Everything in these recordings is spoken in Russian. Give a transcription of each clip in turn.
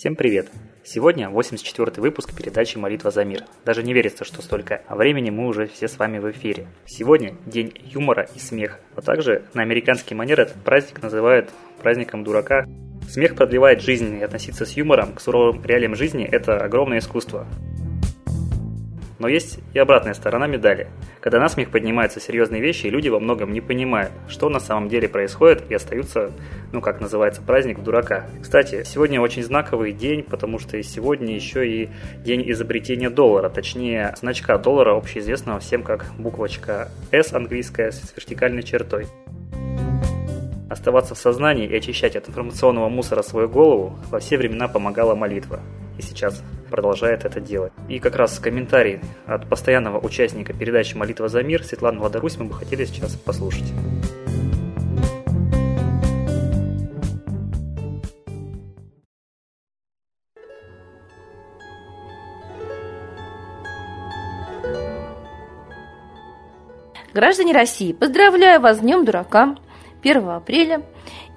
Всем привет! Сегодня 84-й выпуск передачи «Молитва за мир». Даже не верится, что столько времени мы уже все с вами в эфире. Сегодня день юмора и смеха, а также на американский манер этот праздник называют праздником дурака. Смех продлевает жизнь, и относиться с юмором к суровым реалиям жизни – это огромное искусство. Но есть и обратная сторона медали. Когда на смех поднимаются серьезные вещи, и люди во многом не понимают, что на самом деле происходит, и остаются, ну как называется, праздник дурака. Кстати, сегодня очень знаковый день, потому что сегодня еще и день изобретения доллара, точнее значка доллара, общеизвестного всем как буквочка S английская с вертикальной чертой. Оставаться в сознании и очищать от информационного мусора свою голову во все времена помогала молитва. И сейчас продолжает это делать. И как раз комментарий от постоянного участника передачи «Молитва за мир» Светланы Владарусь мы бы хотели сейчас послушать. Граждане России, поздравляю вас с Днем Дурака 1 апреля.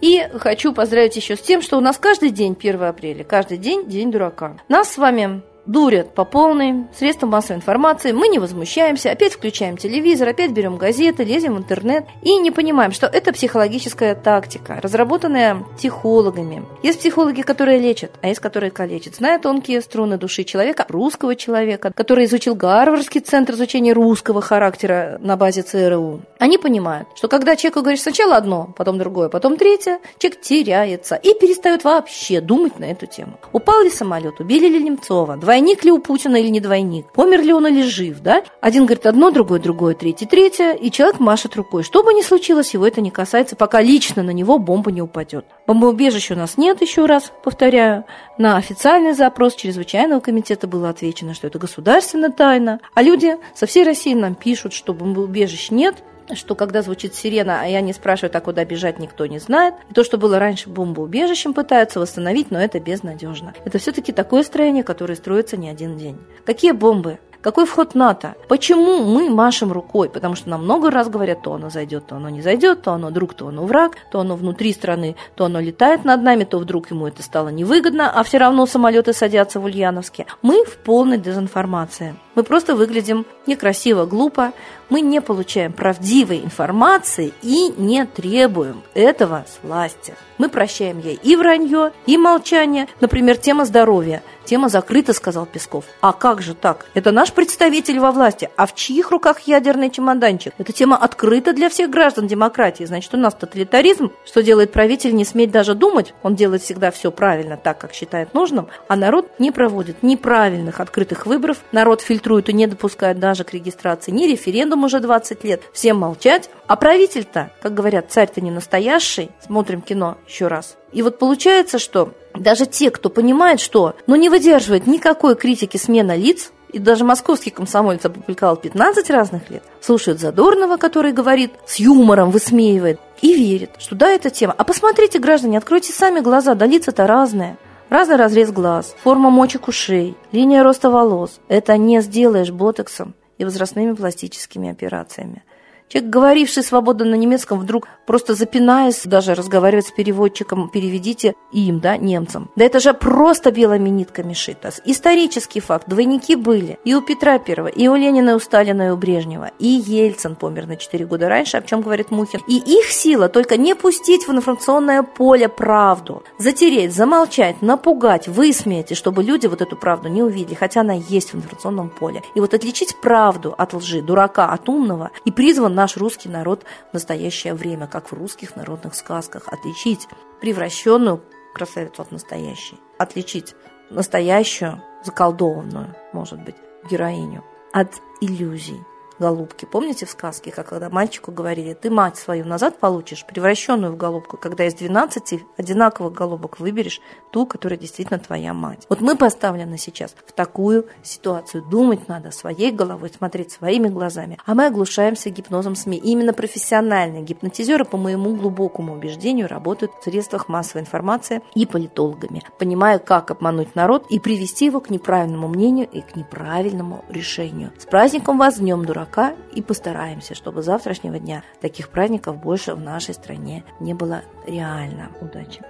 И хочу поздравить еще с тем, что у нас каждый день 1 апреля, каждый день День дурака. Нас с вами дурят по полной, средства массовой информации, мы не возмущаемся, опять включаем телевизор, опять берем газеты, лезем в интернет и не понимаем, что это психологическая тактика, разработанная психологами. Есть психологи, которые лечат, а есть, которые калечат. Зная тонкие струны души человека, русского человека, который изучил Гарвардский центр изучения русского характера на базе ЦРУ, они понимают, что когда человеку говоришь сначала одно, потом другое, потом третье, человек теряется и перестает вообще думать на эту тему. Упал ли самолет, убили ли Немцова, два двойник ли у Путина или не двойник, помер ли он или жив, да? Один говорит одно, другое, другое, третье, третье, и человек машет рукой. Что бы ни случилось, его это не касается, пока лично на него бомба не упадет. Бомбоубежища у нас нет, еще раз повторяю. На официальный запрос чрезвычайного комитета было отвечено, что это государственная тайна, а люди со всей России нам пишут, что бомбоубежищ нет, что когда звучит сирена, а я не спрашиваю, а куда бежать, никто не знает. И то, что было раньше бомбоубежищем, пытаются восстановить, но это безнадежно. Это все-таки такое строение, которое строится не один день. Какие бомбы? Какой вход НАТО? Почему мы машем рукой? Потому что нам много раз говорят, то оно зайдет, то оно не зайдет, то оно друг, то оно враг, то оно внутри страны, то оно летает над нами, то вдруг ему это стало невыгодно, а все равно самолеты садятся в Ульяновске. Мы в полной дезинформации. Мы просто выглядим некрасиво, глупо, мы не получаем правдивой информации и не требуем этого с власти. Мы прощаем ей и вранье, и молчание. Например, тема здоровья. Тема закрыта, сказал Песков. А как же так? Это наш представитель во власти. А в чьих руках ядерный чемоданчик? Эта тема открыта для всех граждан демократии. Значит, у нас тоталитаризм. Что делает правитель, не сметь даже думать. Он делает всегда все правильно, так, как считает нужным. А народ не проводит неправильных открытых выборов. Народ фильтрует и не допускает даже к регистрации ни референдум уже 20 лет. Всем молчать. А правитель-то, как говорят, царь-то не настоящий. Смотрим кино еще раз. И вот получается, что даже те, кто понимает, что ну, не выдерживает никакой критики смена лиц, и даже московский комсомолец опубликовал 15 разных лет, слушают Задорнова, который говорит, с юмором высмеивает, и верит, что да, это тема. А посмотрите, граждане, откройте сами глаза, да лица-то разные. Разный разрез глаз, форма мочек ушей, линия роста волос. Это не сделаешь ботоксом и возрастными пластическими операциями. Человек, говоривший свободно на немецком, вдруг просто запинаясь, даже разговаривает с переводчиком, переведите им, да, немцам. Да это же просто белыми нитками шито. Исторический факт. Двойники были и у Петра Первого, и у Ленина, и у Сталина, и у Брежнева. И Ельцин помер на 4 года раньше, о чем говорит Мухин. И их сила только не пустить в информационное поле правду. Затереть, замолчать, напугать, высмеять, чтобы люди вот эту правду не увидели, хотя она есть в информационном поле. И вот отличить правду от лжи, дурака от умного и призван наш русский народ в настоящее время, как в русских народных сказках. Отличить превращенную красавицу от настоящей. Отличить настоящую, заколдованную, может быть, героиню от иллюзий голубки. Помните в сказке, как когда мальчику говорили, ты мать свою назад получишь, превращенную в голубку, когда из 12 одинаковых голубок выберешь ту, которая действительно твоя мать. Вот мы поставлены сейчас в такую ситуацию. Думать надо своей головой, смотреть своими глазами. А мы оглушаемся гипнозом СМИ. И именно профессиональные гипнотизеры, по моему глубокому убеждению, работают в средствах массовой информации и политологами, понимая, как обмануть народ и привести его к неправильному мнению и к неправильному решению. С праздником вас, днем, дурак! 40 и постараемся, чтобы с завтрашнего дня таких праздников больше в нашей стране не было реально. Удачи!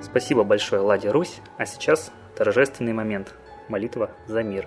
Спасибо большое, Ладя Русь. А сейчас торжественный момент. Молитва за мир.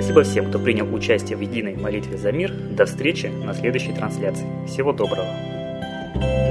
Спасибо всем, кто принял участие в единой молитве за мир. До встречи на следующей трансляции. Всего доброго. thank you